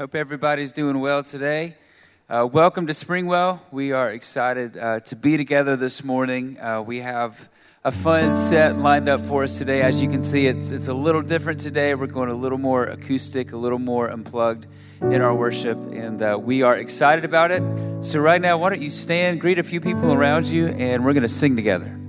Hope everybody's doing well today. Uh, welcome to Springwell. We are excited uh, to be together this morning. Uh, we have a fun set lined up for us today. As you can see, it's, it's a little different today. We're going a little more acoustic, a little more unplugged in our worship, and uh, we are excited about it. So, right now, why don't you stand, greet a few people around you, and we're going to sing together.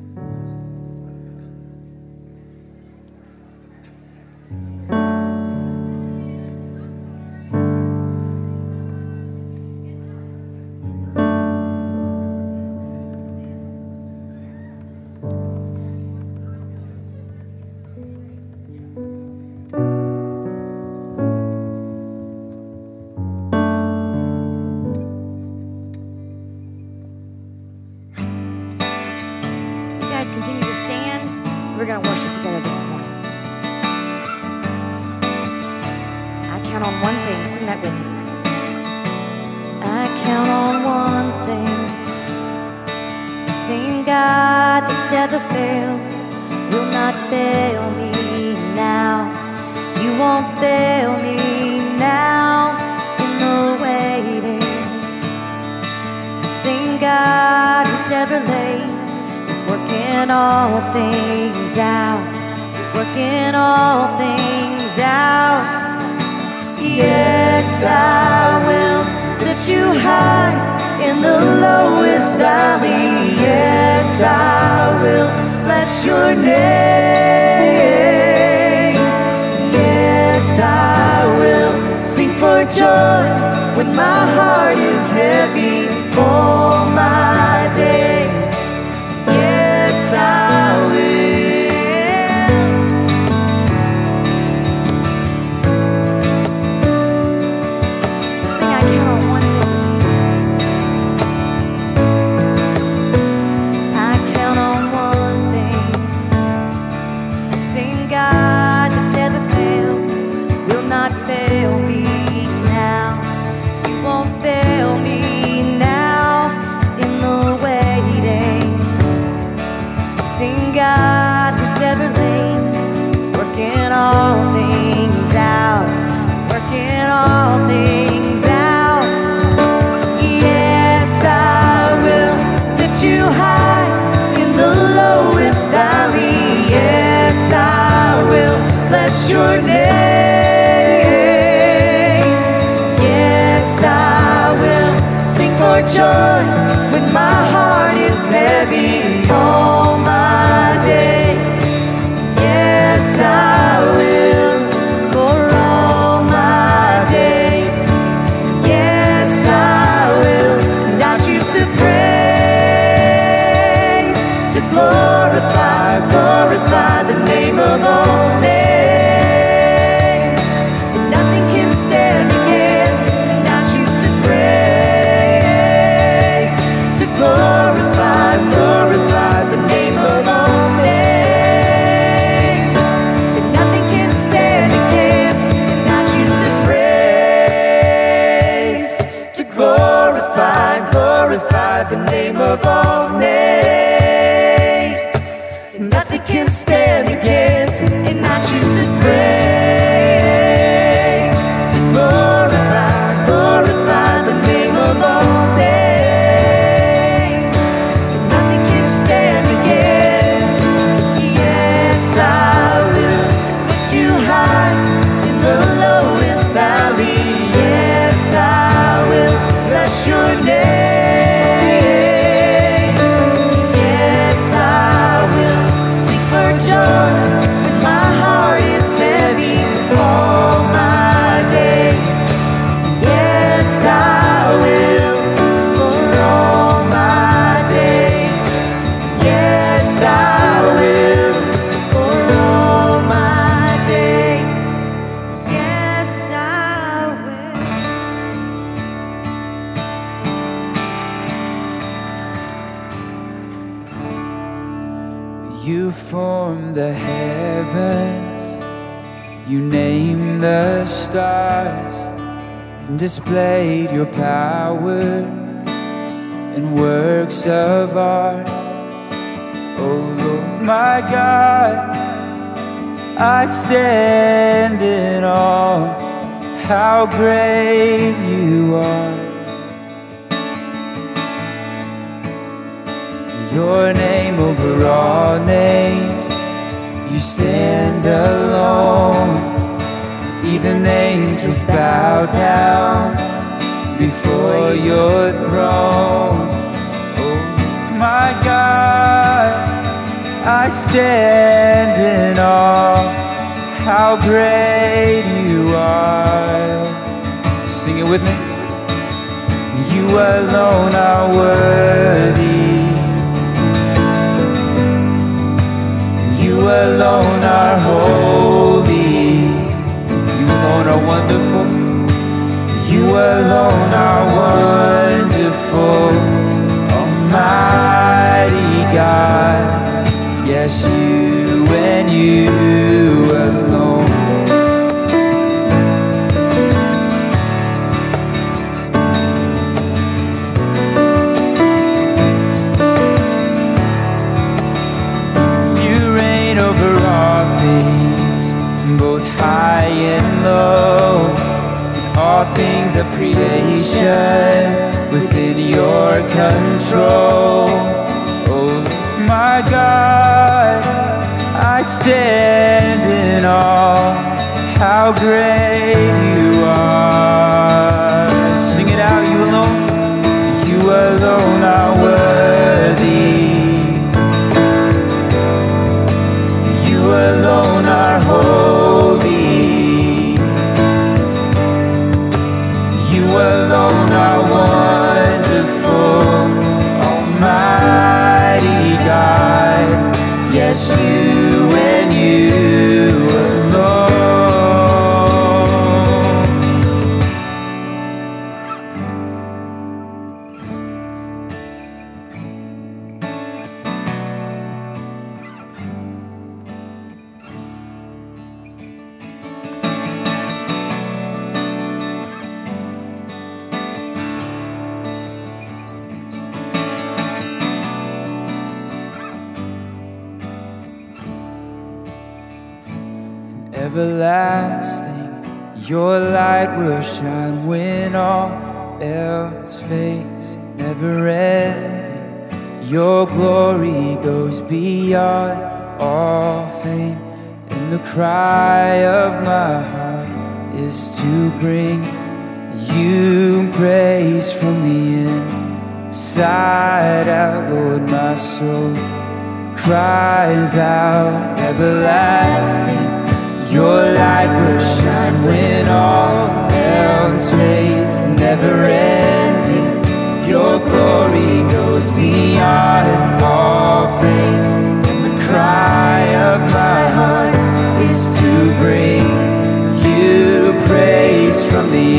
things of creation within your control.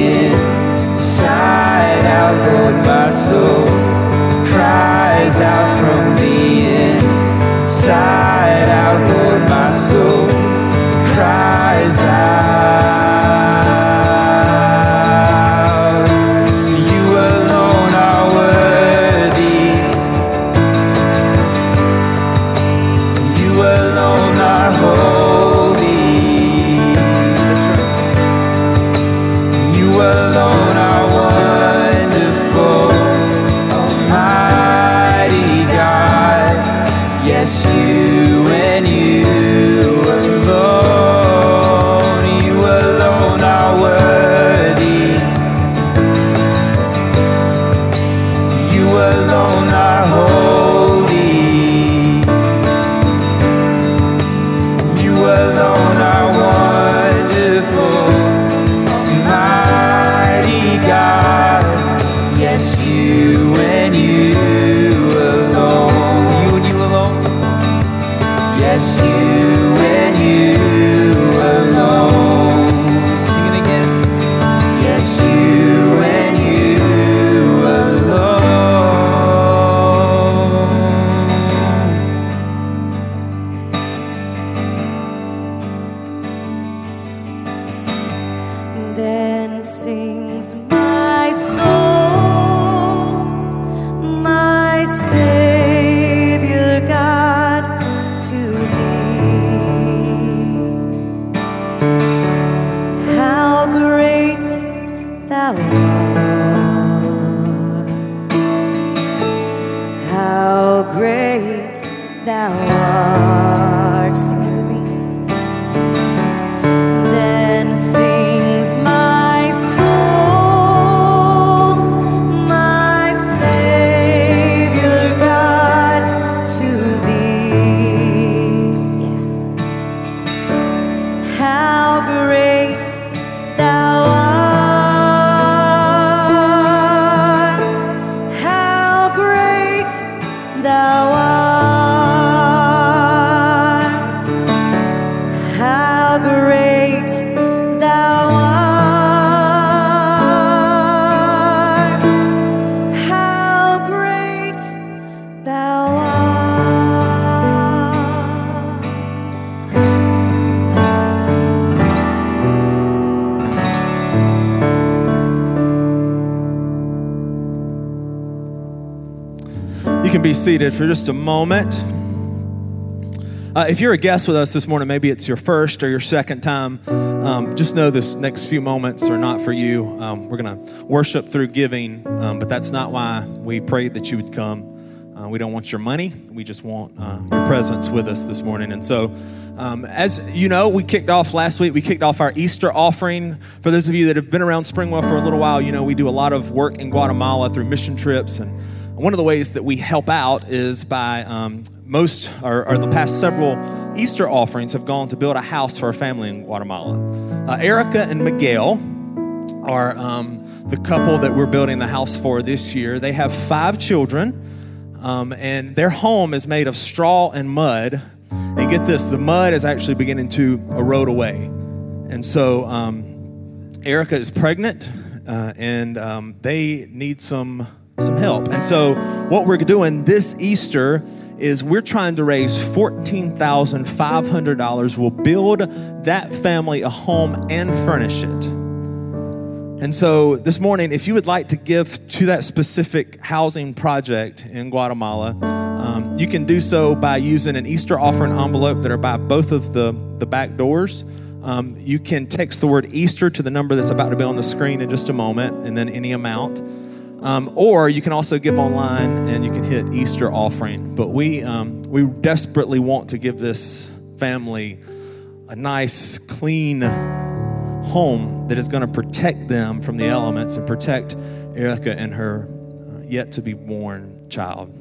inside out, Lord, my soul. Seated for just a moment. Uh, if you're a guest with us this morning, maybe it's your first or your second time, um, just know this next few moments are not for you. Um, we're going to worship through giving, um, but that's not why we prayed that you would come. Uh, we don't want your money, we just want uh, your presence with us this morning. And so, um, as you know, we kicked off last week, we kicked off our Easter offering. For those of you that have been around Springwell for a little while, you know, we do a lot of work in Guatemala through mission trips. And one of the ways that we help out is by um, most or, or, the past several Easter offerings have gone to build a house for a family in Guatemala. Uh, Erica and Miguel are um, the couple that we're building the house for this year. They have five children, um, and their home is made of straw and mud. And get this the mud is actually beginning to erode away. And so um, Erica is pregnant, uh, and um, they need some, some help. And so, what we're doing this Easter is we're trying to raise $14,500. We'll build that family a home and furnish it. And so this morning, if you would like to give to that specific housing project in Guatemala, um, you can do so by using an Easter offering envelope that are by both of the, the back doors. Um, you can text the word Easter to the number that's about to be on the screen in just a moment, and then any amount. Um, or you can also give online and you can hit Easter offering. But we, um, we desperately want to give this family a nice, clean home that is going to protect them from the elements and protect Erica and her uh, yet to be born child.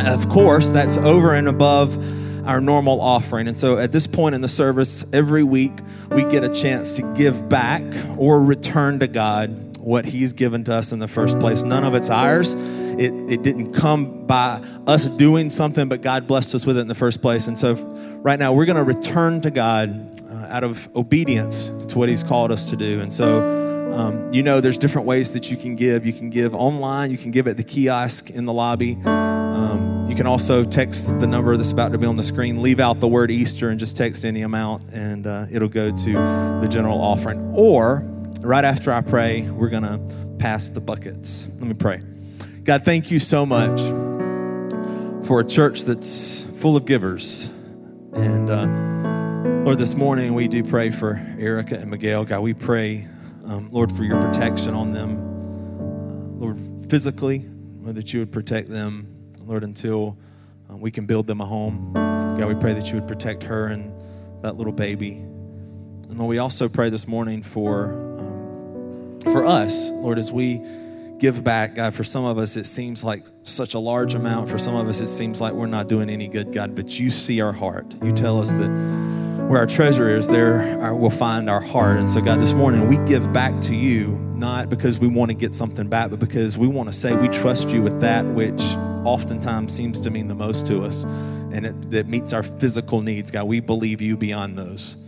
Of course, that's over and above our normal offering. And so at this point in the service, every week we get a chance to give back or return to God what He's given to us in the first place. None of it's ours. It, it didn't come by us doing something, but God blessed us with it in the first place. And so, right now, we're going to return to God uh, out of obedience to what He's called us to do. And so, um, you know, there's different ways that you can give. You can give online, you can give at the kiosk in the lobby. Um, you can also text the number that's about to be on the screen, leave out the word Easter, and just text any amount, and uh, it'll go to the general offering. Or, right after I pray, we're going to pass the buckets. Let me pray. God, thank you so much for a church that's full of givers. And uh, Lord, this morning we do pray for Erica and Miguel. God, we pray, um, Lord, for your protection on them. Uh, Lord, physically, Lord, that you would protect them, Lord, until uh, we can build them a home. God, we pray that you would protect her and that little baby. Lord, we also pray this morning for, um, for us, Lord, as we give back, God, for some of us, it seems like such a large amount. For some of us, it seems like we're not doing any good, God, but you see our heart. You tell us that where our treasure is, there our, we'll find our heart. And so, God, this morning we give back to you, not because we want to get something back, but because we want to say we trust you with that which oftentimes seems to mean the most to us and it, that meets our physical needs. God, we believe you beyond those.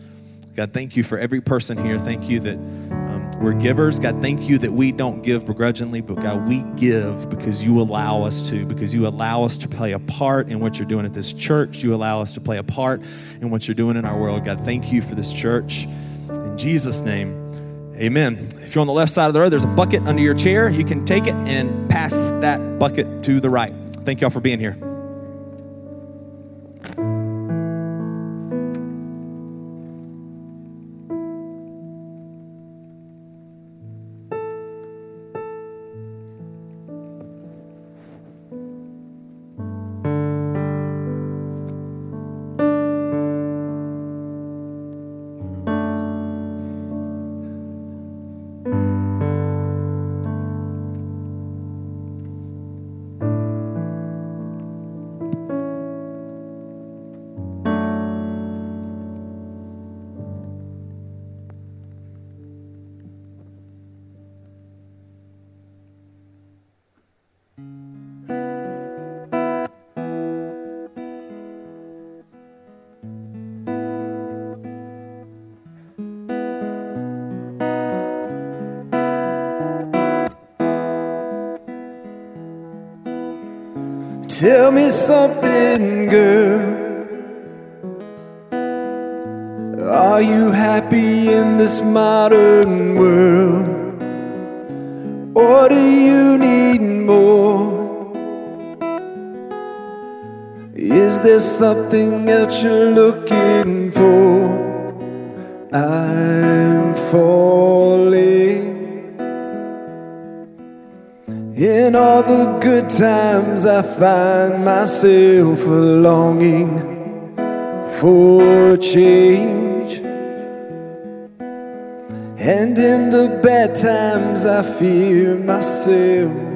God, thank you for every person here. Thank you that um, we're givers. God, thank you that we don't give begrudgingly, but God, we give because you allow us to, because you allow us to play a part in what you're doing at this church. You allow us to play a part in what you're doing in our world. God, thank you for this church. In Jesus' name, amen. If you're on the left side of the road, there's a bucket under your chair. You can take it and pass that bucket to the right. Thank y'all for being here. Something, girl. Are you happy in this modern world? Or do you need more? Is there something else you're looking times, I find myself longing for change. And in the bad times, I fear myself.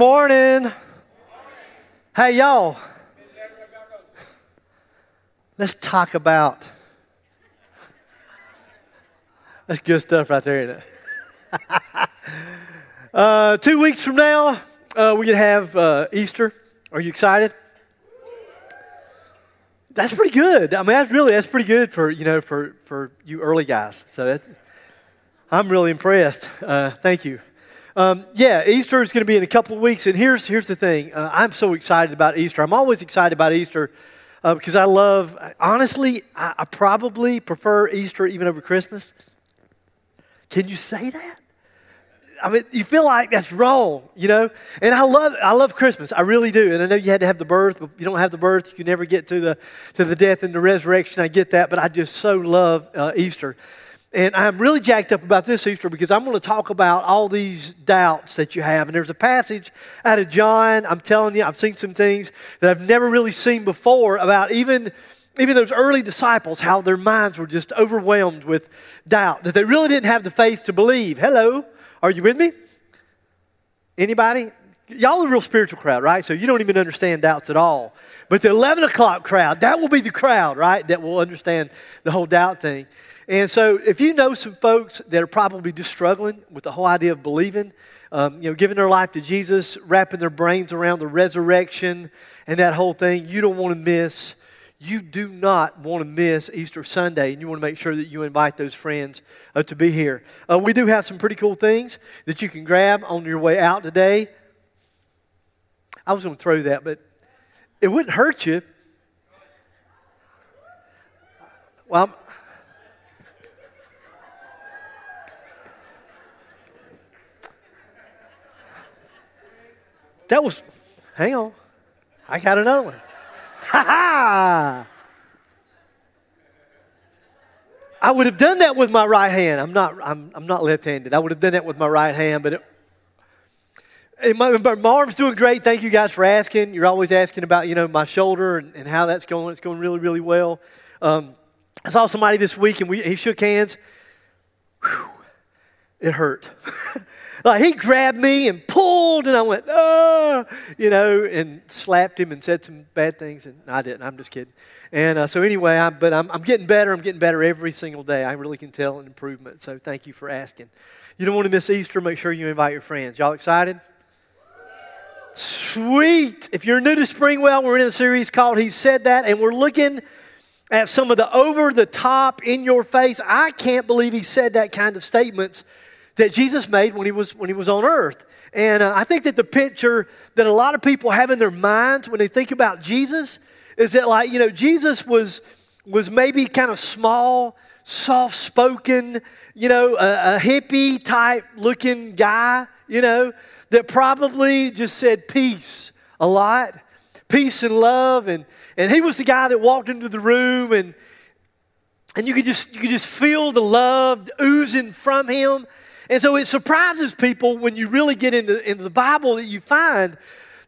Morning. Hey, y'all. Let's talk about. That's good stuff right there, isn't it? uh, two weeks from now, uh, we're going to have uh, Easter. Are you excited? That's pretty good. I mean, that's really that's pretty good for you know for for you early guys. So that's, I'm really impressed. Uh, thank you. Um, yeah, Easter is going to be in a couple of weeks, and here's here's the thing. Uh, I'm so excited about Easter. I'm always excited about Easter uh, because I love. Honestly, I, I probably prefer Easter even over Christmas. Can you say that? I mean, you feel like that's wrong, you know. And I love, I love Christmas. I really do. And I know you had to have the birth, but you don't have the birth, you can never get to the to the death and the resurrection. I get that, but I just so love uh, Easter. And I'm really jacked up about this Easter because I'm going to talk about all these doubts that you have. And there's a passage out of John. I'm telling you, I've seen some things that I've never really seen before about even, even those early disciples, how their minds were just overwhelmed with doubt, that they really didn't have the faith to believe. Hello, are you with me? Anybody? Y'all are a real spiritual crowd, right? So you don't even understand doubts at all. But the 11 o'clock crowd, that will be the crowd, right? That will understand the whole doubt thing. And so, if you know some folks that are probably just struggling with the whole idea of believing, um, you know, giving their life to Jesus, wrapping their brains around the resurrection and that whole thing, you don't want to miss. You do not want to miss Easter Sunday, and you want to make sure that you invite those friends uh, to be here. Uh, we do have some pretty cool things that you can grab on your way out today. I was going to throw that, but it wouldn't hurt you. Well, I'm, That was, hang on. I got another one. Ha ha! I would have done that with my right hand. I'm not, I'm, I'm not left handed. I would have done that with my right hand, but it, my, my, arm's doing great. Thank you guys for asking. You're always asking about, you know, my shoulder and, and how that's going. It's going really, really well. Um, I saw somebody this week and we, he shook hands. Whew, it hurt. Like he grabbed me and pulled, and I went, ah, you know, and slapped him and said some bad things. And I didn't. I'm just kidding. And uh, so anyway, I, but I'm, I'm getting better. I'm getting better every single day. I really can tell an improvement. So thank you for asking. You don't want to miss Easter. Make sure you invite your friends. Y'all excited? Sweet. If you're new to Springwell, we're in a series called He Said That, and we're looking at some of the over the top, in your face. I can't believe he said that kind of statements that Jesus made when he was, when he was on earth. And uh, I think that the picture that a lot of people have in their minds when they think about Jesus is that, like, you know, Jesus was, was maybe kind of small, soft spoken, you know, a, a hippie type looking guy, you know, that probably just said peace a lot, peace and love. And, and he was the guy that walked into the room and, and you could just, you could just feel the love oozing from him. And so it surprises people when you really get into, into the Bible that you find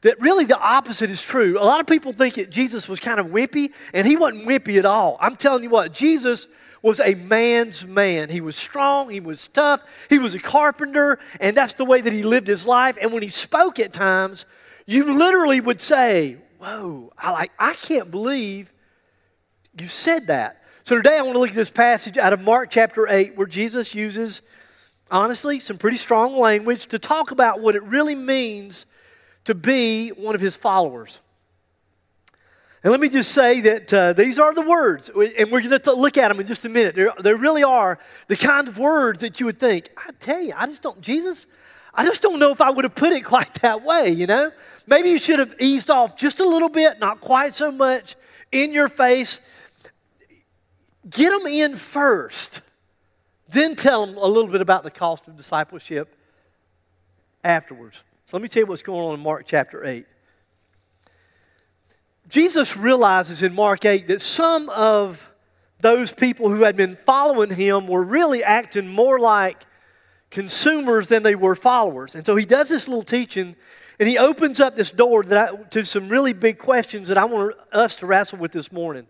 that really the opposite is true. A lot of people think that Jesus was kind of wimpy, and he wasn't wimpy at all. I'm telling you what, Jesus was a man's man. He was strong, he was tough, he was a carpenter, and that's the way that he lived his life. And when he spoke at times, you literally would say, Whoa, I like I can't believe you said that. So today I want to look at this passage out of Mark chapter 8 where Jesus uses honestly, some pretty strong language to talk about what it really means to be one of his followers. And let me just say that uh, these are the words, and we're going to look at them in just a minute. They're, they really are the kind of words that you would think, I tell you, I just don't, Jesus, I just don't know if I would have put it quite that way, you know? Maybe you should have eased off just a little bit, not quite so much in your face. Get them in first. Then tell them a little bit about the cost of discipleship afterwards. So let me tell you what's going on in Mark chapter 8. Jesus realizes in Mark 8 that some of those people who had been following him were really acting more like consumers than they were followers. And so he does this little teaching and he opens up this door I, to some really big questions that I want us to wrestle with this morning.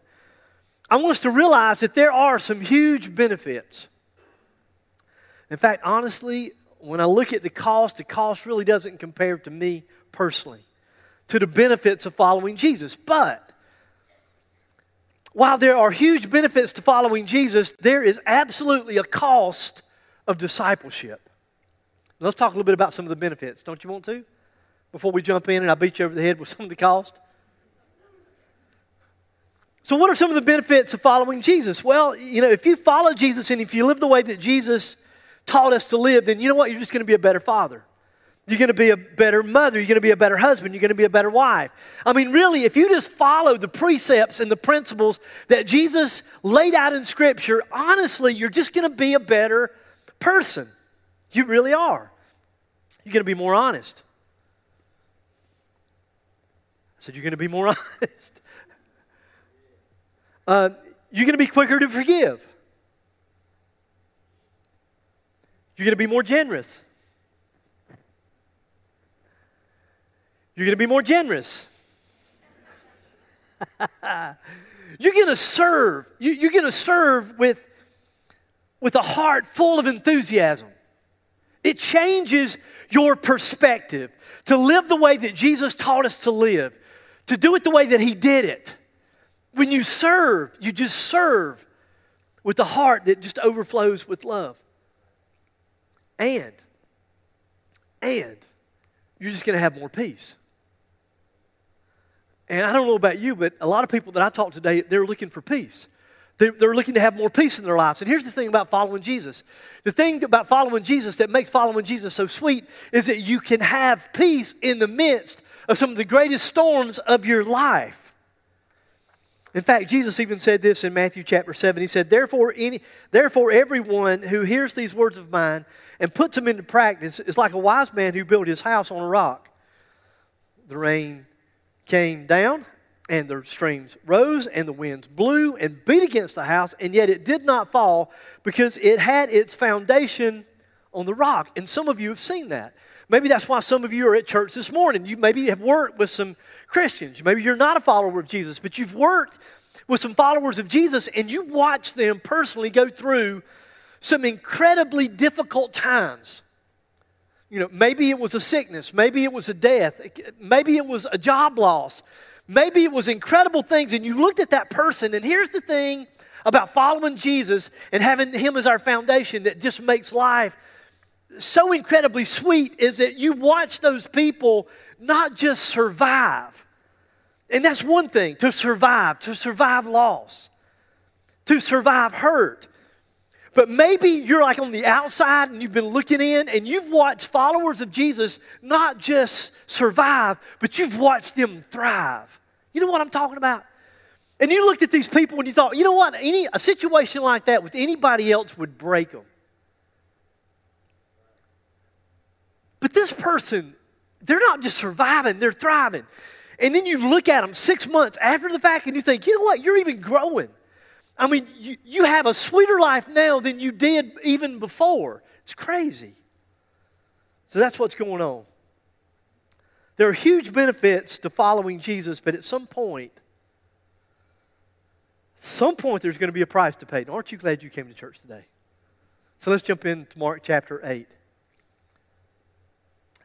I want us to realize that there are some huge benefits in fact, honestly, when I look at the cost, the cost really doesn't compare to me personally, to the benefits of following Jesus. But while there are huge benefits to following Jesus, there is absolutely a cost of discipleship. Let's talk a little bit about some of the benefits. Don't you want to? Before we jump in and I beat you over the head with some of the cost. So, what are some of the benefits of following Jesus? Well, you know, if you follow Jesus and if you live the way that Jesus taught us to live, then you know what? You're just going to be a better father. You're going to be a better mother. You're going to be a better husband. You're going to be a better wife. I mean, really, if you just follow the precepts and the principles that Jesus laid out in Scripture, honestly, you're just going to be a better person. You really are. You're going to be more honest. I said, You're going to be more honest. Uh, you're going to be quicker to forgive. You're going to be more generous. You're going to be more generous. you're going to serve. You, you're going to serve with, with a heart full of enthusiasm. It changes your perspective to live the way that Jesus taught us to live, to do it the way that He did it. When you serve, you just serve with a heart that just overflows with love. And, and, you're just going to have more peace. And I don't know about you, but a lot of people that I talk to today, they're looking for peace. They're, they're looking to have more peace in their lives. And here's the thing about following Jesus the thing about following Jesus that makes following Jesus so sweet is that you can have peace in the midst of some of the greatest storms of your life. In fact, Jesus even said this in Matthew chapter 7. He said, Therefore, any, therefore everyone who hears these words of mine and puts them into practice is like a wise man who built his house on a rock. The rain came down, and the streams rose, and the winds blew and beat against the house, and yet it did not fall because it had its foundation on the rock. And some of you have seen that. Maybe that's why some of you are at church this morning. You maybe have worked with some Christians. Maybe you're not a follower of Jesus, but you've worked with some followers of Jesus and you watched them personally go through some incredibly difficult times. You know, maybe it was a sickness, maybe it was a death, maybe it was a job loss, maybe it was incredible things, and you looked at that person, and here's the thing about following Jesus and having Him as our foundation that just makes life so incredibly sweet is that you watch those people not just survive. And that's one thing to survive, to survive loss, to survive hurt. But maybe you're like on the outside and you've been looking in and you've watched followers of Jesus not just survive, but you've watched them thrive. You know what I'm talking about? And you looked at these people and you thought, you know what? Any, a situation like that with anybody else would break them. But this person, they're not just surviving, they're thriving. And then you look at them six months after the fact and you think, you know what? You're even growing. I mean, you, you have a sweeter life now than you did even before. It's crazy. So that's what's going on. There are huge benefits to following Jesus, but at some point, some point there's going to be a price to pay. aren't you glad you came to church today? So let's jump into Mark chapter 8.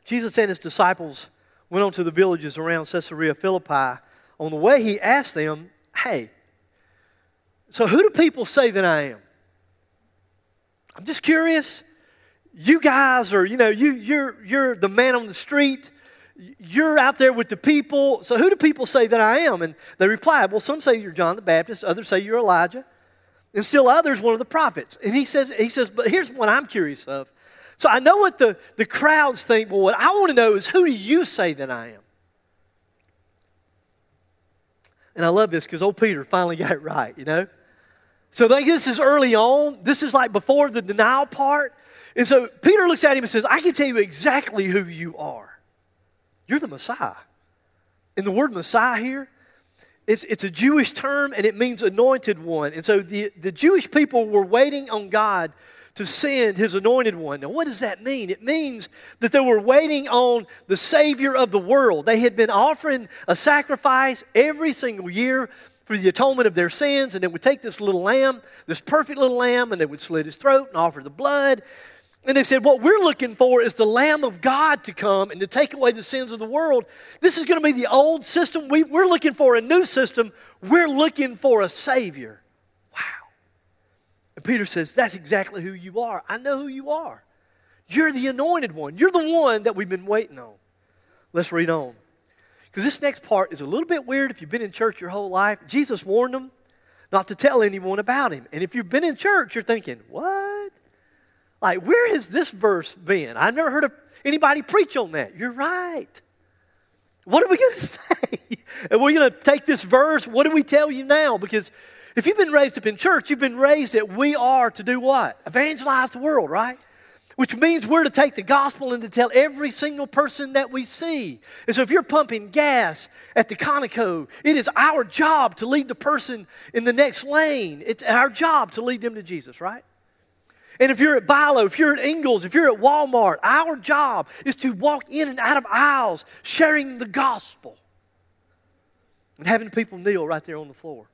Jesus and his disciples went on to the villages around Caesarea Philippi. On the way, he asked them, Hey, so who do people say that I am? I'm just curious. You guys are, you know, you, you're, you're the man on the street. You're out there with the people. So who do people say that I am? And they replied, Well, some say you're John the Baptist, others say you're Elijah, and still others one of the prophets. And he says, he says, but here's what I'm curious of. So I know what the, the crowds think, but what I want to know is who do you say that I am? And I love this because old Peter finally got it right, you know? So like this is early on. This is like before the denial part. And so Peter looks at him and says, I can tell you exactly who you are. You're the Messiah. And the word Messiah here, it's, it's a Jewish term and it means anointed one. And so the, the Jewish people were waiting on God to send his anointed one. Now, what does that mean? It means that they were waiting on the Savior of the world. They had been offering a sacrifice every single year for the atonement of their sins, and they would take this little lamb, this perfect little lamb, and they would slit his throat and offer the blood. And they said, What we're looking for is the Lamb of God to come and to take away the sins of the world. This is going to be the old system. We, we're looking for a new system. We're looking for a Savior. And Peter says, That's exactly who you are. I know who you are. You're the anointed one. You're the one that we've been waiting on. Let's read on. Because this next part is a little bit weird if you've been in church your whole life. Jesus warned them not to tell anyone about him. And if you've been in church, you're thinking, What? Like, where has this verse been? I've never heard of anybody preach on that. You're right. What are we going to say? Are we're going to take this verse? What do we tell you now? Because if you've been raised up in church, you've been raised that we are to do what? Evangelize the world, right? Which means we're to take the gospel and to tell every single person that we see. And so if you're pumping gas at the Conoco, it is our job to lead the person in the next lane. It's our job to lead them to Jesus, right? And if you're at BI-LO, if you're at Ingles, if you're at Walmart, our job is to walk in and out of aisles sharing the gospel and having people kneel right there on the floor.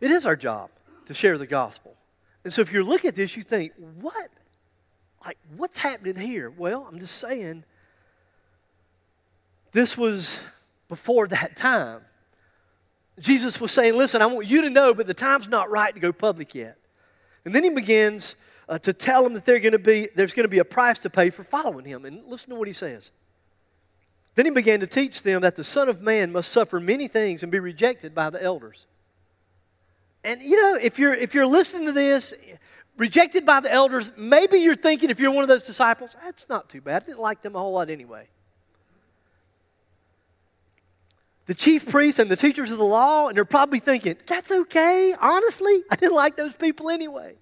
It is our job to share the gospel. And so if you look at this, you think, what? Like, what's happening here? Well, I'm just saying, this was before that time. Jesus was saying, listen, I want you to know, but the time's not right to go public yet. And then he begins uh, to tell them that they're to be, there's going to be a price to pay for following him. And listen to what he says. Then he began to teach them that the Son of Man must suffer many things and be rejected by the elders. And you know, if you're if you're listening to this, rejected by the elders, maybe you're thinking if you're one of those disciples, that's not too bad. I didn't like them a whole lot anyway. The chief priests and the teachers of the law, and they're probably thinking, that's okay. Honestly, I didn't like those people anyway.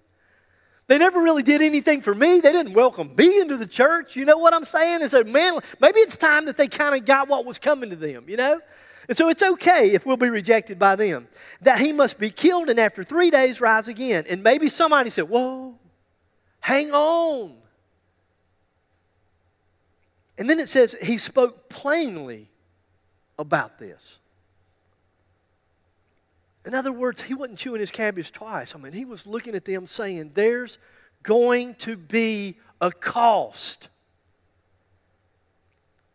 They never really did anything for me. They didn't welcome me into the church. You know what I'm saying? And so, man, maybe it's time that they kind of got what was coming to them, you know? And so it's okay if we'll be rejected by them. That he must be killed and after three days rise again. And maybe somebody said, Whoa, hang on. And then it says he spoke plainly about this. In other words, he wasn't chewing his cabbage twice. I mean, he was looking at them saying, There's going to be a cost.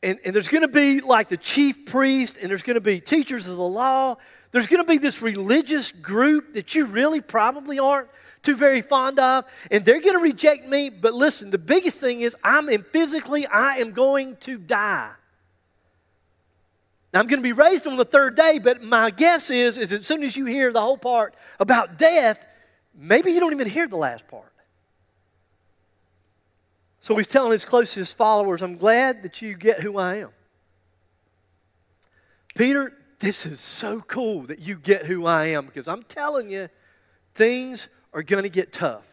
And, and there's going to be like the chief priest, and there's going to be teachers of the law. There's going to be this religious group that you really probably aren't too very fond of, and they're going to reject me. But listen, the biggest thing is I'm in physically, I am going to die. Now, I'm going to be raised on the third day, but my guess is, is as soon as you hear the whole part about death, maybe you don't even hear the last part. So he's telling his closest followers, I'm glad that you get who I am. Peter, this is so cool that you get who I am because I'm telling you, things are going to get tough.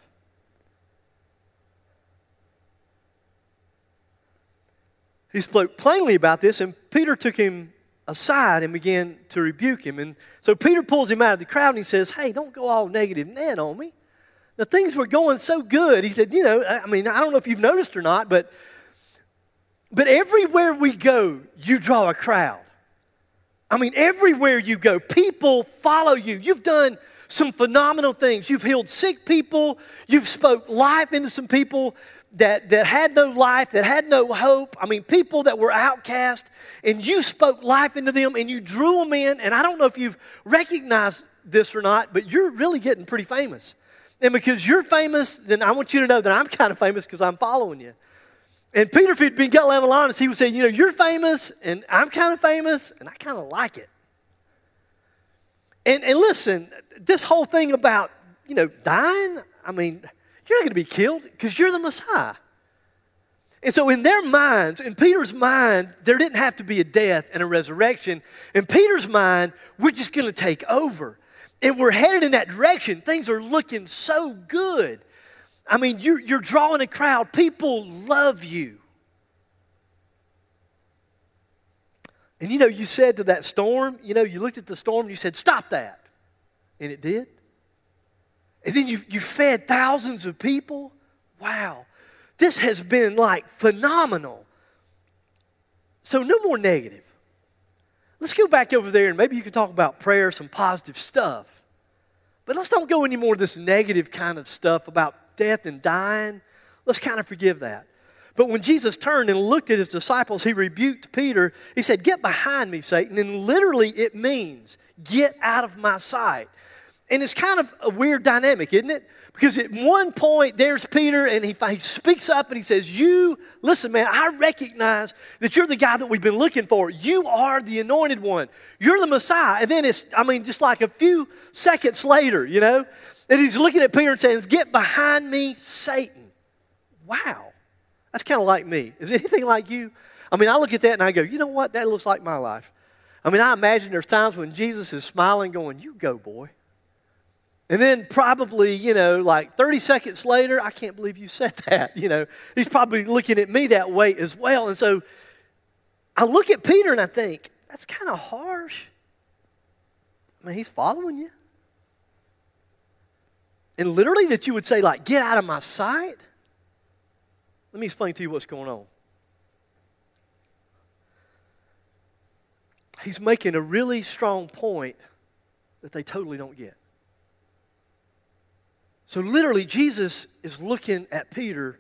He spoke plainly about this, and Peter took him aside and began to rebuke him. And so Peter pulls him out of the crowd and he says, Hey, don't go all negative Nan on me. The things were going so good. He said, You know, I mean, I don't know if you've noticed or not, but, but everywhere we go, you draw a crowd. I mean, everywhere you go, people follow you. You've done some phenomenal things. You've healed sick people. You've spoke life into some people that, that had no life, that had no hope. I mean, people that were outcast, and you spoke life into them and you drew them in. And I don't know if you've recognized this or not, but you're really getting pretty famous. And because you're famous, then I want you to know that I'm kind of famous because I'm following you. And Peter, if he'd been gut level honest, he would say, You know, you're famous and I'm kind of famous and I kind of like it. And, and listen, this whole thing about, you know, dying, I mean, you're not going to be killed because you're the Messiah. And so, in their minds, in Peter's mind, there didn't have to be a death and a resurrection. In Peter's mind, we're just going to take over. And we're headed in that direction. Things are looking so good. I mean, you're, you're drawing a crowd, people love you. And you know, you said to that storm, you know, you looked at the storm and you said, Stop that. And it did. And then you, you fed thousands of people. Wow. This has been like phenomenal. So, no more negative. Let's go back over there and maybe you can talk about prayer, some positive stuff. But let's don't go any more of this negative kind of stuff about death and dying. Let's kind of forgive that. But when Jesus turned and looked at his disciples, he rebuked Peter. He said, Get behind me, Satan. And literally, it means, Get out of my sight. And it's kind of a weird dynamic, isn't it? Because at one point, there's Peter, and he, he speaks up and he says, You, listen, man, I recognize that you're the guy that we've been looking for. You are the anointed one. You're the Messiah. And then it's, I mean, just like a few seconds later, you know, and he's looking at Peter and saying, Get behind me, Satan. Wow. That's kind of like me. Is anything like you? I mean, I look at that and I go, You know what? That looks like my life. I mean, I imagine there's times when Jesus is smiling, going, You go, boy. And then probably, you know, like 30 seconds later, I can't believe you said that. You know, he's probably looking at me that way as well. And so I look at Peter and I think, that's kind of harsh. I mean, he's following you. and literally that you would say, like, get out of my sight. Let me explain to you what's going on. He's making a really strong point that they totally don't get. So, literally, Jesus is looking at Peter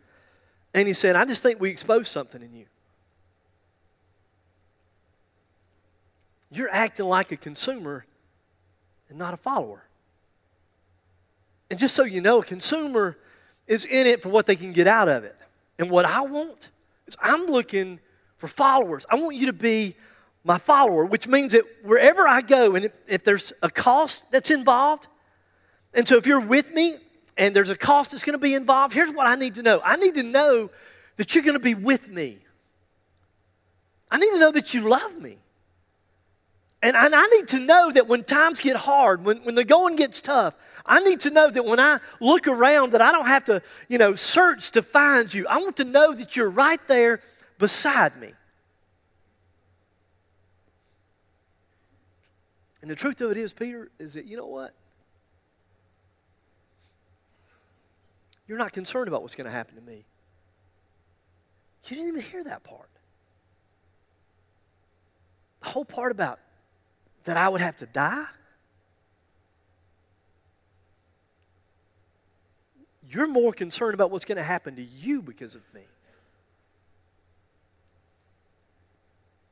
and he said, I just think we exposed something in you. You're acting like a consumer and not a follower. And just so you know, a consumer is in it for what they can get out of it. And what I want is I'm looking for followers. I want you to be my follower, which means that wherever I go, and if, if there's a cost that's involved, and so if you're with me and there's a cost that's going to be involved, here's what I need to know I need to know that you're going to be with me. I need to know that you love me. And I, I need to know that when times get hard, when, when the going gets tough, I need to know that when I look around that I don't have to, you know, search to find you. I want to know that you're right there beside me. And the truth of it is, Peter, is that you know what? You're not concerned about what's going to happen to me. You didn't even hear that part. The whole part about that I would have to die. You're more concerned about what's going to happen to you because of me.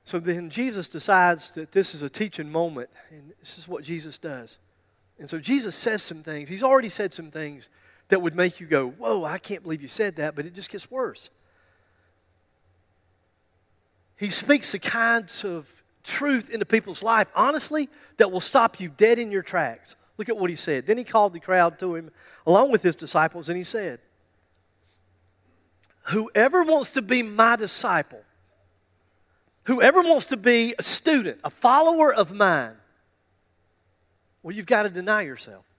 So then Jesus decides that this is a teaching moment, and this is what Jesus does. And so Jesus says some things. He's already said some things that would make you go, Whoa, I can't believe you said that, but it just gets worse. He speaks the kinds of truth into people's life, honestly, that will stop you dead in your tracks. Look at what he said. Then he called the crowd to him along with his disciples, and he said, Whoever wants to be my disciple, Whoever wants to be a student, a follower of mine, well, you've got to deny yourself.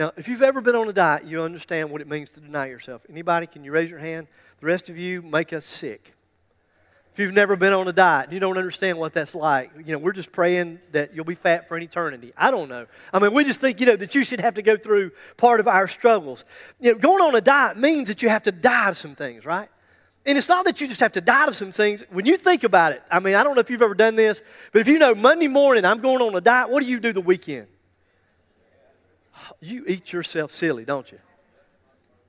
Now, if you've ever been on a diet, you understand what it means to deny yourself. Anybody, can you raise your hand? The rest of you make us sick. If you've never been on a diet you don't understand what that's like, you know, we're just praying that you'll be fat for an eternity. I don't know. I mean, we just think, you know, that you should have to go through part of our struggles. You know, going on a diet means that you have to die to some things, right? And it's not that you just have to die to some things. When you think about it, I mean, I don't know if you've ever done this, but if you know Monday morning I'm going on a diet, what do you do the weekend? You eat yourself silly, don't you?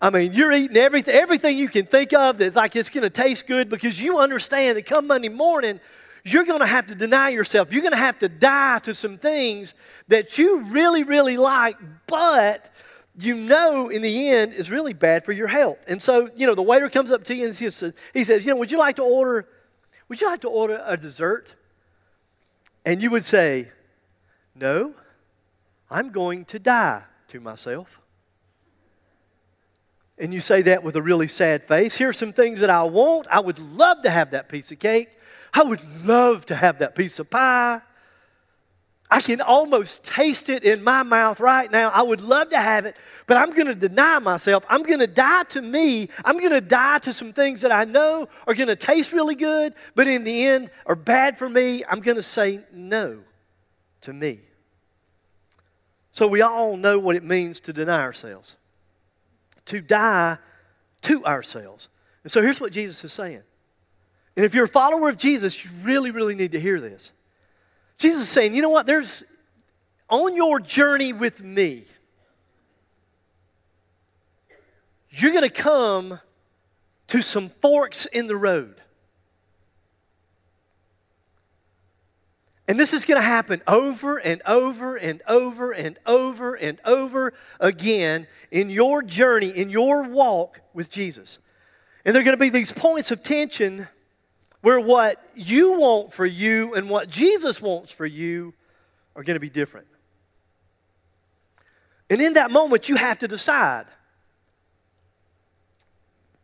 I mean, you're eating everything, everything you can think of that's like it's going to taste good because you understand that come Monday morning, you're going to have to deny yourself. You're going to have to die to some things that you really, really like, but you know in the end is really bad for your health. And so, you know, the waiter comes up to you and he says, he says, you know, would you like to order, would you like to order a dessert? And you would say, no, I'm going to die to myself. And you say that with a really sad face. Here's some things that I want. I would love to have that piece of cake. I would love to have that piece of pie. I can almost taste it in my mouth right now. I would love to have it, but I'm going to deny myself. I'm going to die to me. I'm going to die to some things that I know are going to taste really good, but in the end are bad for me. I'm going to say no to me. So we all know what it means to deny ourselves, to die to ourselves. And so here's what Jesus is saying. And if you're a follower of Jesus, you really, really need to hear this. Jesus is saying, you know what? There's on your journey with me, you're going to come to some forks in the road. And this is going to happen over and over and over and over and over again in your journey, in your walk with Jesus. And there are going to be these points of tension where what you want for you and what Jesus wants for you are going to be different. And in that moment, you have to decide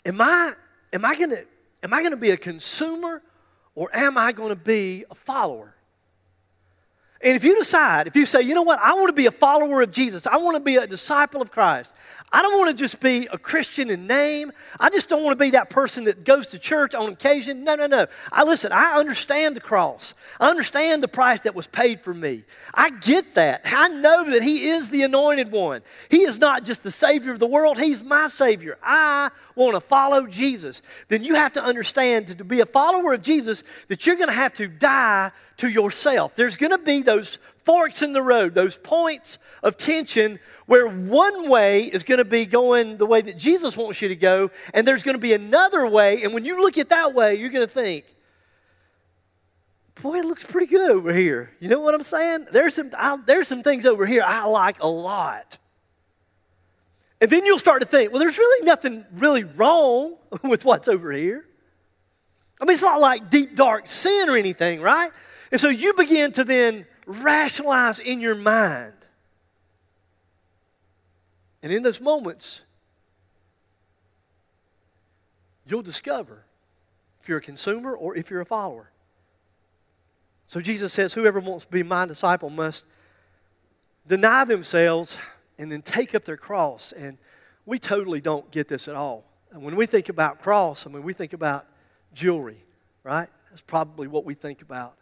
Am I, am I going to am I going to be a consumer or am I going to be a follower? And if you decide, if you say, you know what, I want to be a follower of Jesus, I want to be a disciple of Christ, I don't want to just be a Christian in name. I just don't want to be that person that goes to church on occasion. No, no, no. I listen, I understand the cross. I understand the price that was paid for me. I get that. I know that He is the anointed one. He is not just the Savior of the world, He's my Savior. I want to follow Jesus. Then you have to understand to be a follower of Jesus, that you're going to have to die to yourself. There's going to be those forks in the road, those points of tension where one way is going to be going the way that Jesus wants you to go, and there's going to be another way. And when you look at that way, you're going to think, boy, it looks pretty good over here. You know what I'm saying? There's some, I, there's some things over here I like a lot. And then you'll start to think, well, there's really nothing really wrong with what's over here. I mean, it's not like deep, dark sin or anything, right? And so you begin to then rationalize in your mind and in those moments, you'll discover if you're a consumer or if you're a follower. So Jesus says, Whoever wants to be my disciple must deny themselves and then take up their cross. And we totally don't get this at all. And when we think about cross, I mean, we think about jewelry, right? That's probably what we think about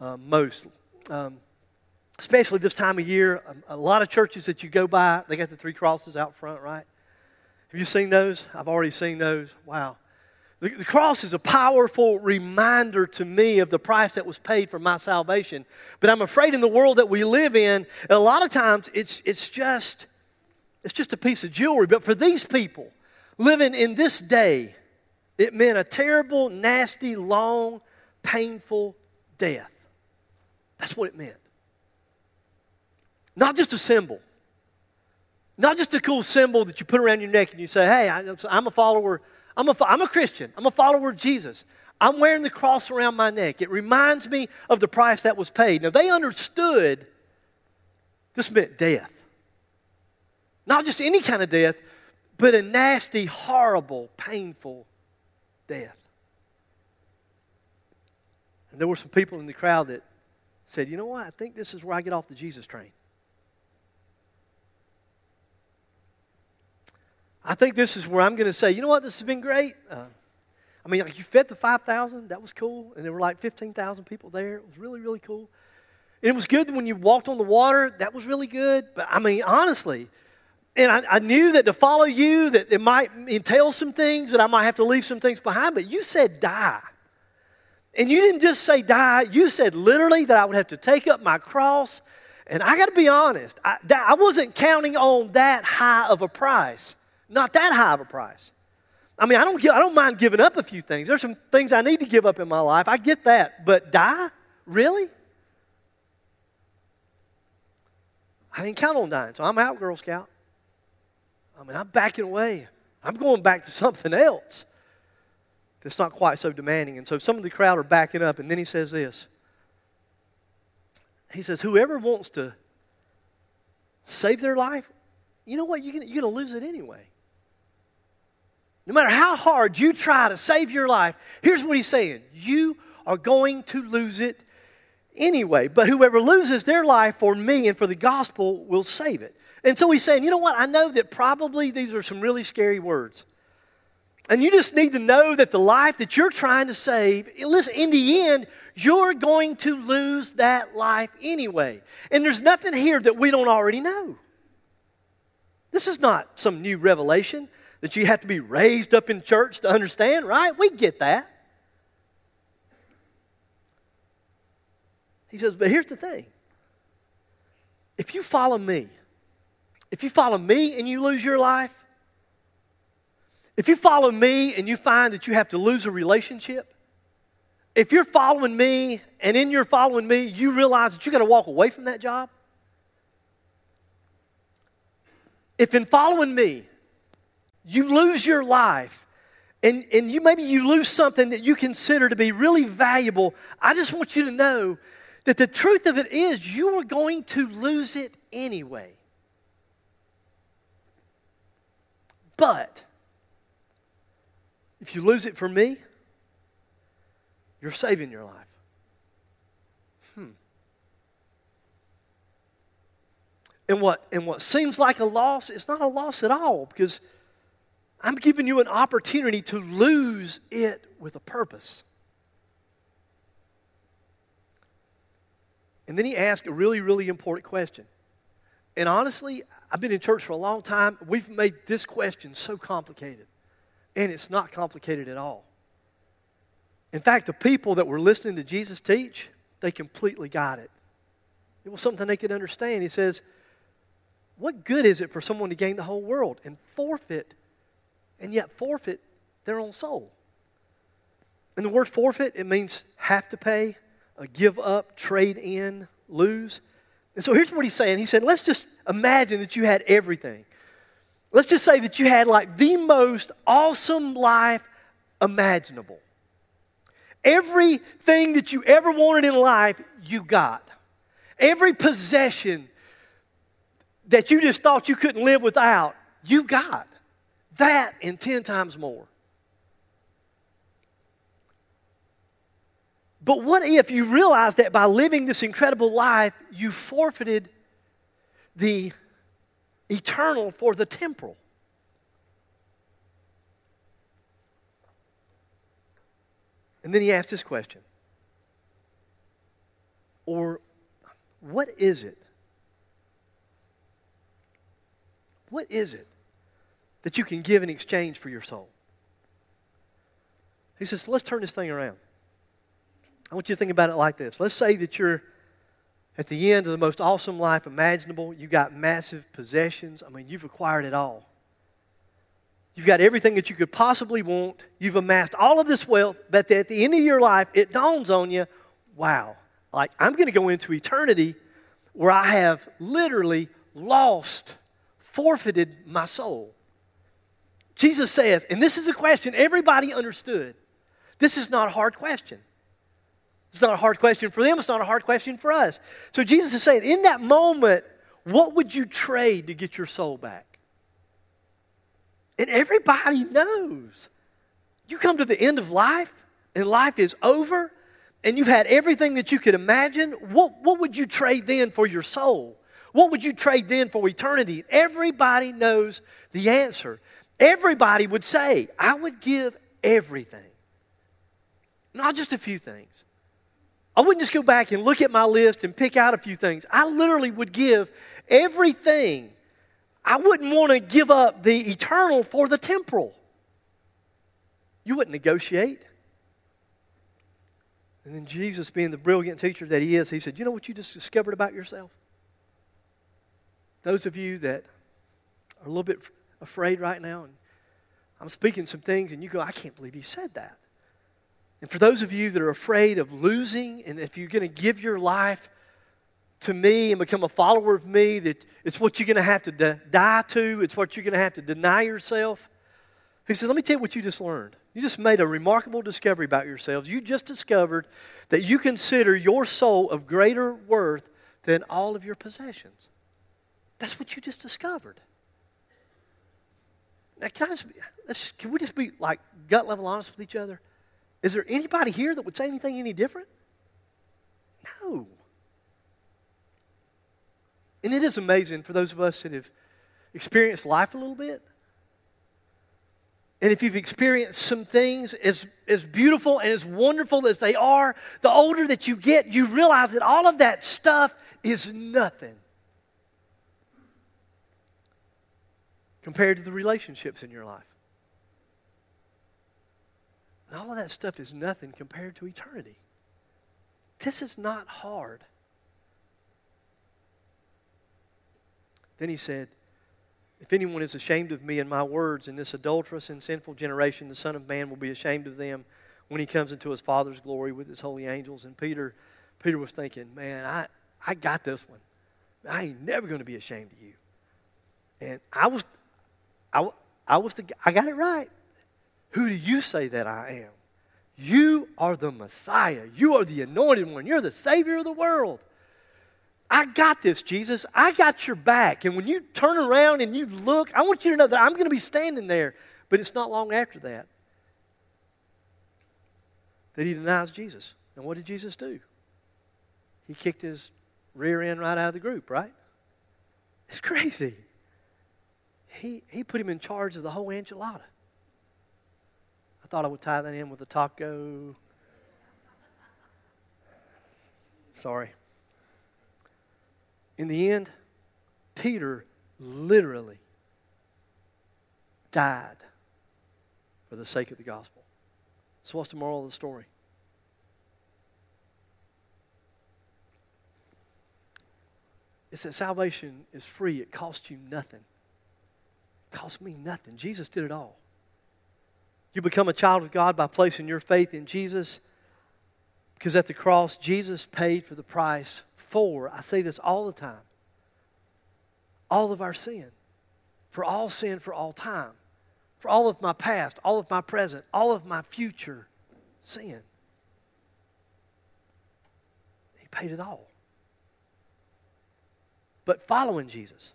um, most. Um, especially this time of year. A, a, lot of churches that you go by, they got the three crosses out front, right? Have you seen those? I've already seen those. Wow. The, the cross is a powerful reminder to me of the price that was paid for my salvation. But I'm afraid in the world that we live in, a lot of times it's, it's just it's just a piece of jewelry. But for these people living in this day, it meant a terrible, nasty, long, painful death. That's what it meant. Not just a symbol. Not just a cool symbol that you put around your neck and you say, hey, I'm a follower, I'm a, I'm a Christian, I'm a follower of Jesus. I'm wearing the cross around my neck. It reminds me of the price that was paid. Now, they understood this meant death. Not just any kind of death, but a nasty, horrible, painful death. And there were some people in the crowd that said, you know what? I think this is where I get off the Jesus train. I think this is where I'm going to say, you know what, this has been great. Uh, I mean, like you fed the 5,000, that was cool. And there were like 15,000 people there. It was really, really cool. And it was good when you walked on the water, that was really good. But I mean, honestly, and I, I, knew that to follow you, that it might entail some things, that I might have to leave some things behind, but you said die. And you didn't just say die, you said literally that I would have to take up my cross. And I got to be honest, I, that, I wasn't counting on that high of a price. Not that high of a price. I mean, I don't, I don't mind giving up a few things. There's some things I need to give up in my life. I get that. But die? Really? I didn't count on dying, so I'm out, Girl Scout. I mean, I'm backing away. I'm going back to something else that's not quite so demanding. And so some of the crowd are backing up, and then he says this. He says, Whoever wants to save their life, you know what? You're going to lose it anyway. No matter how hard you try to save your life, here's what he's saying you are going to lose it anyway. But whoever loses their life for me and for the gospel will save it. And so he's saying, you know what? I know that probably these are some really scary words. And you just need to know that the life that you're trying to save, listen, in the end, you're going to lose that life anyway. And there's nothing here that we don't already know. This is not some new revelation that you have to be raised up in church to understand, right? We get that. He says, but here's the thing if you follow me, if you follow me and you lose your life, if you follow me and you find that you have to lose a relationship, if you're following me and in your following me, you realize that you got to walk away from that job, if in following me, you lose your life and, and you maybe you lose something that you consider to be really valuable, I just want you to know that the truth of it is you are going to lose it anyway. But if you lose it for me, you're saving your life. Hmm. And what, and what seems like a loss, it's not a loss at all because I'm giving you an opportunity to lose it with a purpose. And then he asked a really, really important question. And honestly, I've been in church for a long time. We've made this question so complicated. And it's not complicated at all. In fact, the people that were listening to Jesus teach, they completely got it. It was something they could understand. He says, What good is it for someone to gain the whole world and forfeit, and yet forfeit their own soul? And the word forfeit, it means have to pay, uh, give up, trade in, lose. And so here's what he's saying. He said, Let's just imagine that you had everything. Let's just say that you had like the most awesome life imaginable. Everything that you ever wanted in life, you got. Every possession that you just thought you couldn't live without, you got. That and 10 times more. But what if you realize that by living this incredible life, you forfeited the eternal for the temporal? And then he asked this question Or what is it? What is it that you can give in exchange for your soul? He says, let's turn this thing around. I want you to think about it like this. Let's say that you're at the end of the most awesome life imaginable. You've got massive possessions. I mean, you've acquired it all. You've got everything that you could possibly want. You've amassed all of this wealth, but at the end of your life, it dawns on you wow, like I'm going to go into eternity where I have literally lost, forfeited my soul. Jesus says, and this is a question everybody understood. This is not a hard question. It's not a hard question for them, it's not a hard question for us. So Jesus is saying, in that moment, what would you trade to get your soul back? And everybody knows. You come to the end of life, and life is over, and you've had everything that you could imagine. What, what would you trade then for your soul? What would you trade then for eternity? Everybody knows the answer. Everybody would say, I would give everything. Not just a few things. I wouldn't just go back and look at my list and pick out a few things. I literally would give everything. I wouldn't want to give up the eternal for the temporal. You wouldn't negotiate. And then Jesus, being the brilliant teacher that he is, he said, You know what you just discovered about yourself? Those of you that are a little bit afraid right now, and I'm speaking some things, and you go, I can't believe he said that. And for those of you that are afraid of losing, and if you're going to give your life to me and become a follower of me, that it's what you're going to have to de- die to, it's what you're going to have to deny yourself. He says, Let me tell you what you just learned. You just made a remarkable discovery about yourselves. You just discovered that you consider your soul of greater worth than all of your possessions. That's what you just discovered. Now, can, I just, can we just be like gut level honest with each other? Is there anybody here that would say anything any different? No. And it is amazing for those of us that have experienced life a little bit. And if you've experienced some things as, as beautiful and as wonderful as they are, the older that you get, you realize that all of that stuff is nothing compared to the relationships in your life. And all of that stuff is nothing compared to eternity. This is not hard. Then he said, If anyone is ashamed of me and my words in this adulterous and sinful generation, the Son of Man will be ashamed of them when he comes into his Father's glory with his holy angels. And Peter, Peter was thinking, Man, I, I got this one. I ain't never going to be ashamed of you. And I was, I, I was the, I got it right. Who do you say that I am? You are the Messiah. You are the anointed one. You're the Savior of the world. I got this, Jesus. I got your back. And when you turn around and you look, I want you to know that I'm going to be standing there. But it's not long after that that he denies Jesus. And what did Jesus do? He kicked his rear end right out of the group, right? It's crazy. He, he put him in charge of the whole enchilada. I thought I would tie that in with a taco. Sorry. In the end, Peter literally died for the sake of the gospel. So, what's the moral of the story? It's that salvation is free, it costs you nothing. It costs me nothing. Jesus did it all. You become a child of God by placing your faith in Jesus because at the cross, Jesus paid for the price for, I say this all the time, all of our sin. For all sin for all time. For all of my past, all of my present, all of my future sin. He paid it all. But following Jesus,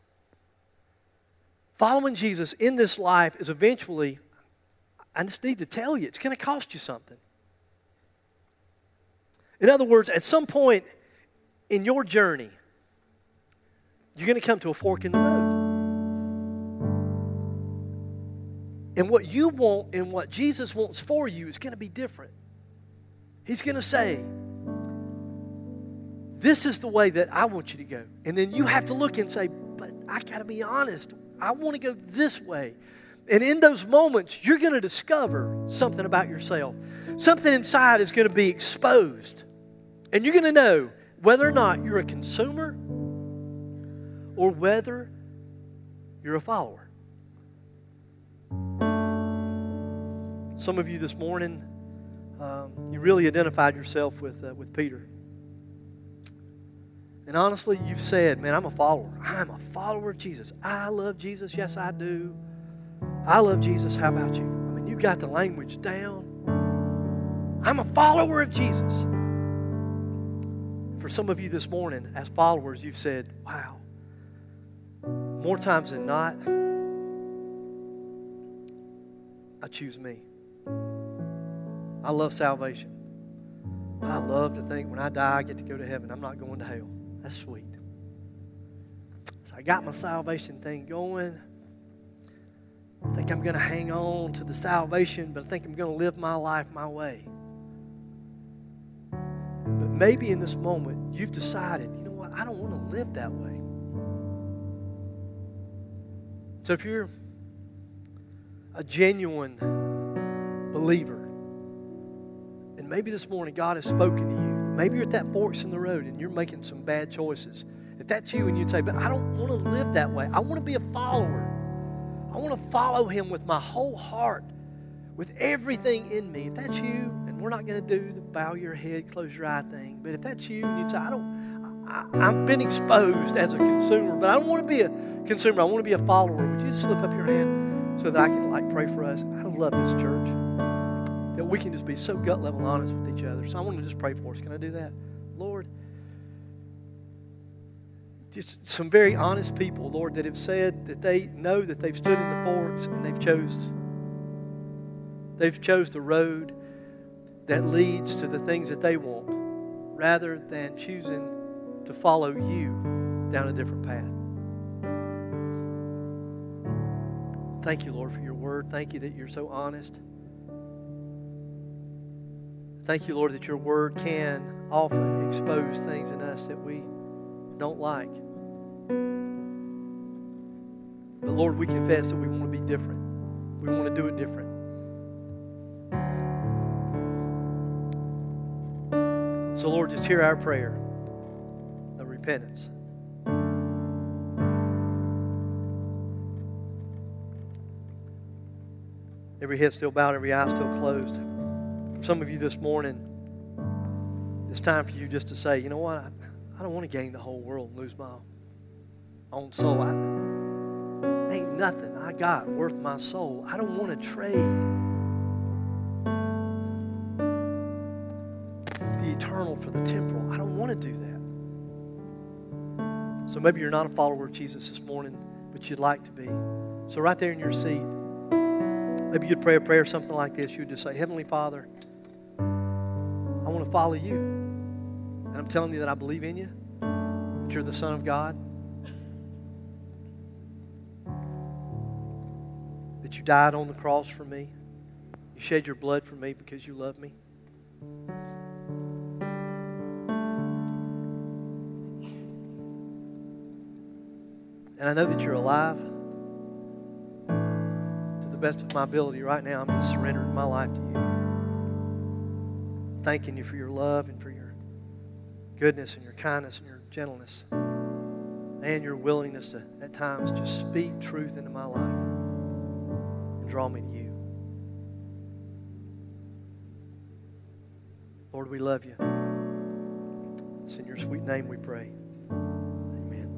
following Jesus in this life is eventually, I just need to tell you, it's going to cost you something. In other words, at some point in your journey, you're going to come to a fork in the road. And what you want and what Jesus wants for you is going to be different. He's going to say, This is the way that I want you to go. And then you have to look and say, But I got to be honest. I want to go this way. And in those moments, you're going to discover something about yourself. Something inside is going to be exposed. And you're going to know whether or not you're a consumer or whether you're a follower. Some of you this morning, um, you really identified yourself with, uh, with Peter. And honestly, you've said, man, I'm a follower. I'm a follower of Jesus. I love Jesus. Yes, I do. I love Jesus. How about you? I mean, you got the language down. I'm a follower of Jesus. For some of you this morning, as followers, you've said, wow, more times than not, I choose me. I love salvation. I love to think when I die, I get to go to heaven. I'm not going to hell. That's sweet. So I got my salvation thing going. I think I'm going to hang on to the salvation, but I think I'm going to live my life my way. But maybe in this moment, you've decided, you know what, I don't want to live that way. So if you're a genuine believer, and maybe this morning God has spoken to you, maybe you're at that forks in the road and you're making some bad choices. If that's you and you'd say, but I don't want to live that way, I want to be a follower. I want to follow him with my whole heart, with everything in me. If that's you, and we're not going to do the bow your head, close your eye thing, but if that's you and you'd say, I don't, I, I've been exposed as a consumer, but I don't want to be a consumer. I want to be a follower. Would you slip up your hand so that I can like pray for us? I love this church we can just be so gut level honest with each other. So I want to just pray for us. Can I do that? Lord, just some very honest people, Lord, that have said that they know that they've stood in the forks and they've chose they've chose the road that leads to the things that they want rather than choosing to follow you down a different path. Thank you, Lord, for your word. Thank you that you're so honest. Thank you, Lord, that your word can often expose things in us that we don't like. But Lord, we confess that we want to be different. We want to do it different. So, Lord, just hear our prayer of repentance. Every head still bowed, every eye still closed. Some of you this morning, it's time for you just to say, you know what? I, I don't want to gain the whole world and lose my own soul. I, ain't nothing I got worth my soul. I don't want to trade the eternal for the temporal. I don't want to do that. So maybe you're not a follower of Jesus this morning, but you'd like to be. So right there in your seat, maybe you'd pray a prayer something like this. You'd just say, Heavenly Father, I want to follow you. And I'm telling you that I believe in you, that you're the Son of God, that you died on the cross for me, you shed your blood for me because you love me. And I know that you're alive. To the best of my ability right now, I'm going to surrender my life to you. Thanking you for your love and for your goodness and your kindness and your gentleness and your willingness to, at times, just speak truth into my life and draw me to you. Lord, we love you. It's in your sweet name we pray. Amen.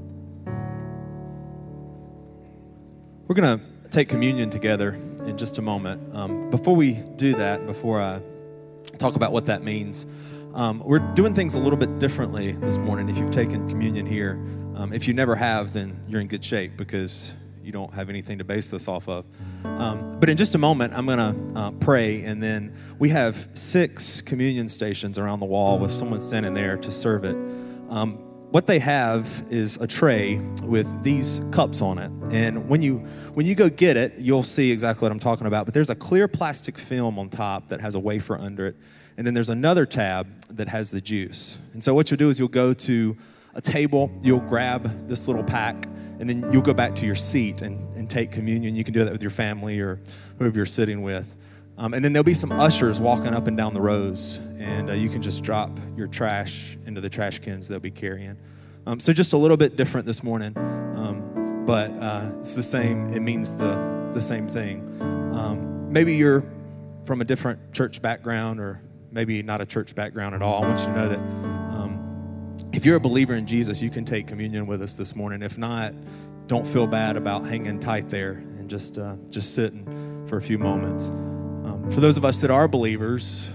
We're going to take communion together in just a moment. Um, before we do that, before I talk about what that means, um, we're doing things a little bit differently this morning. If you've taken communion here, um, if you never have, then you're in good shape because you don't have anything to base this off of. Um, but in just a moment, I'm going to uh, pray, and then we have six communion stations around the wall with someone standing there to serve it. Um, what they have is a tray with these cups on it. And when you when you go get it you'll see exactly what i'm talking about but there's a clear plastic film on top that has a wafer under it. And then there's another tab that has the juice. And so what you'll do is you'll go to a table you'll grab this little pack and then you'll go back to your seat and, and take communion. You can do that with your family or whoever you're sitting with um, and then there'll be some ushers walking up and down the rows, and uh, you can just drop your trash into the trash cans they'll be carrying. Um, so just a little bit different this morning, um, but uh, it's the same. It means the the same thing. Um, maybe you're from a different church background, or maybe not a church background at all. I want you to know that um, if you're a believer in Jesus, you can take communion with us this morning. If not, don't feel bad about hanging tight there and just uh, just sitting for a few moments. For those of us that are believers,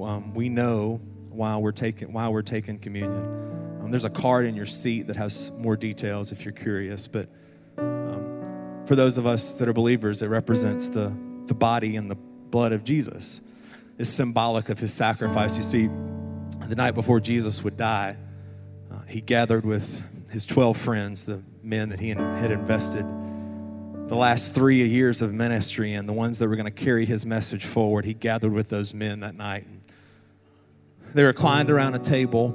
um, we know while we're taking while we're taking communion. Um, there's a card in your seat that has more details if you're curious. But um, for those of us that are believers, it represents the the body and the blood of Jesus. It's symbolic of His sacrifice. You see, the night before Jesus would die, uh, He gathered with His twelve friends, the men that He had invested the last three years of ministry and the ones that were going to carry his message forward, he gathered with those men that night. They reclined around a table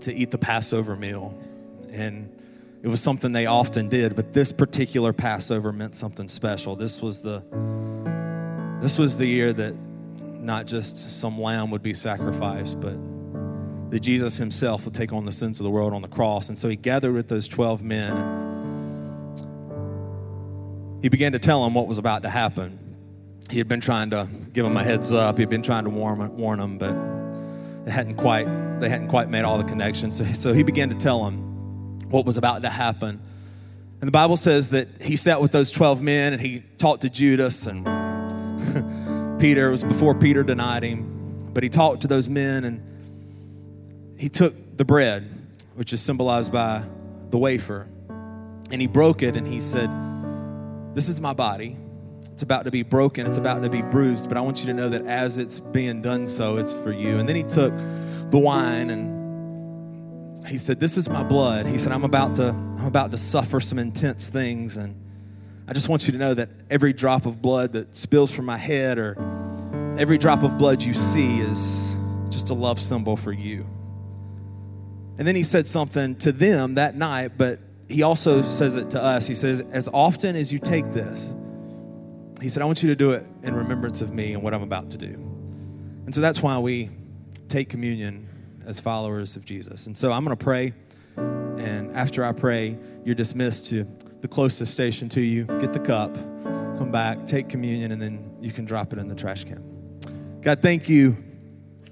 to eat the Passover meal. And it was something they often did, but this particular Passover meant something special. This was the this was the year that not just some lamb would be sacrificed, but that Jesus himself would take on the sins of the world on the cross. And so he gathered with those 12 men he began to tell him what was about to happen. He had been trying to give him a heads up. He had been trying to warn, warn them, but they hadn't quite they hadn't quite made all the connections. So, so he began to tell him what was about to happen. And the Bible says that he sat with those 12 men and he talked to Judas and Peter. It was before Peter denied him, but he talked to those men and he took the bread, which is symbolized by the wafer, and he broke it and he said, this is my body. It's about to be broken, it's about to be bruised, but I want you to know that as it's being done so, it's for you. And then he took the wine and he said, This is my blood. He said, I'm about to, I'm about to suffer some intense things. And I just want you to know that every drop of blood that spills from my head or every drop of blood you see is just a love symbol for you. And then he said something to them that night, but he also says it to us. He says, As often as you take this, he said, I want you to do it in remembrance of me and what I'm about to do. And so that's why we take communion as followers of Jesus. And so I'm going to pray. And after I pray, you're dismissed to the closest station to you. Get the cup, come back, take communion, and then you can drop it in the trash can. God, thank you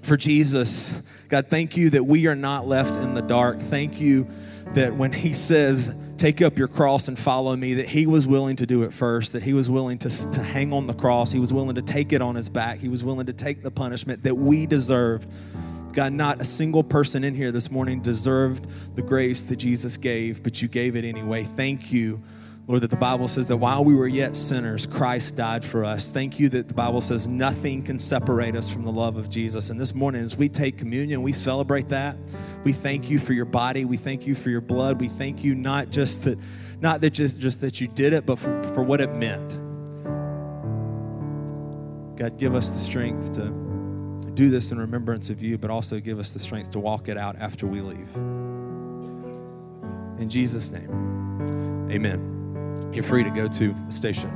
for Jesus. God, thank you that we are not left in the dark. Thank you that when he says, Take up your cross and follow me, that he was willing to do it first, that he was willing to, to hang on the cross, he was willing to take it on his back, he was willing to take the punishment that we deserved. God, not a single person in here this morning deserved the grace that Jesus gave, but you gave it anyway. Thank you Lord, that the Bible says that while we were yet sinners, Christ died for us. Thank you that the Bible says nothing can separate us from the love of Jesus. And this morning, as we take communion, we celebrate that. We thank you for your body. We thank you for your blood. We thank you not just that, not that just, just that you did it, but for, for what it meant. God, give us the strength to do this in remembrance of you, but also give us the strength to walk it out after we leave. In Jesus' name, amen. You're free to go to the station.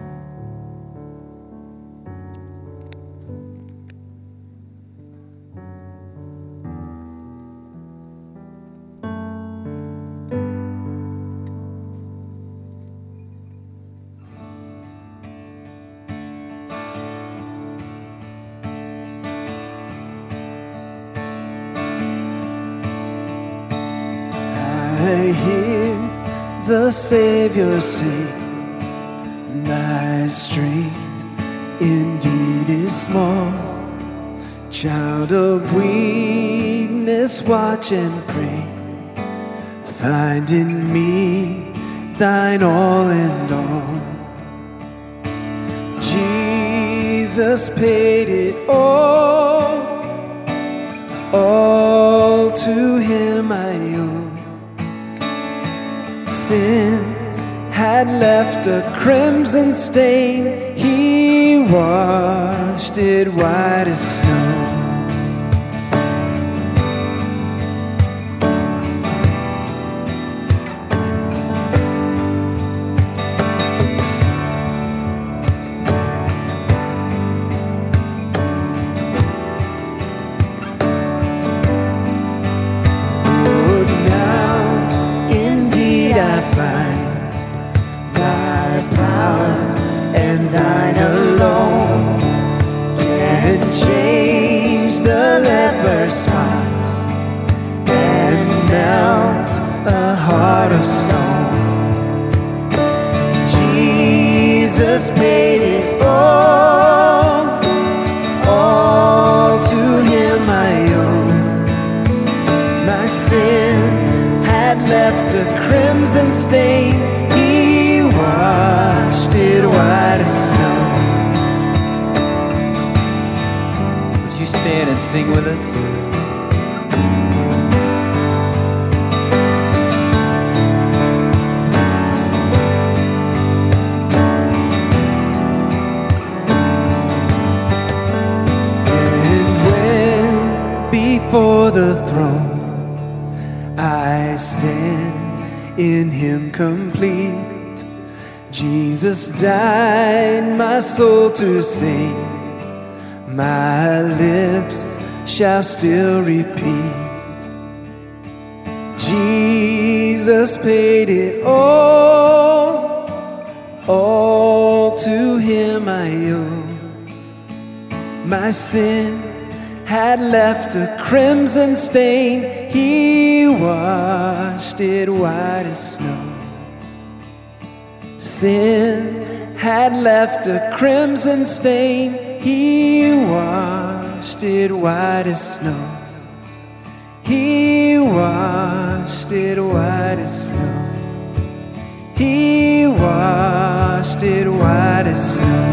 I hear the Savior say, Child of weakness, watch and pray. Find in me thine all and all. Jesus paid it all. All to him I owe sin had left a crimson stain, he washed it white as snow. Paid it all, all to Him I owe. My sin had left a crimson stain. He washed it white as snow. Sin had left a crimson stain. He washed it white as snow. White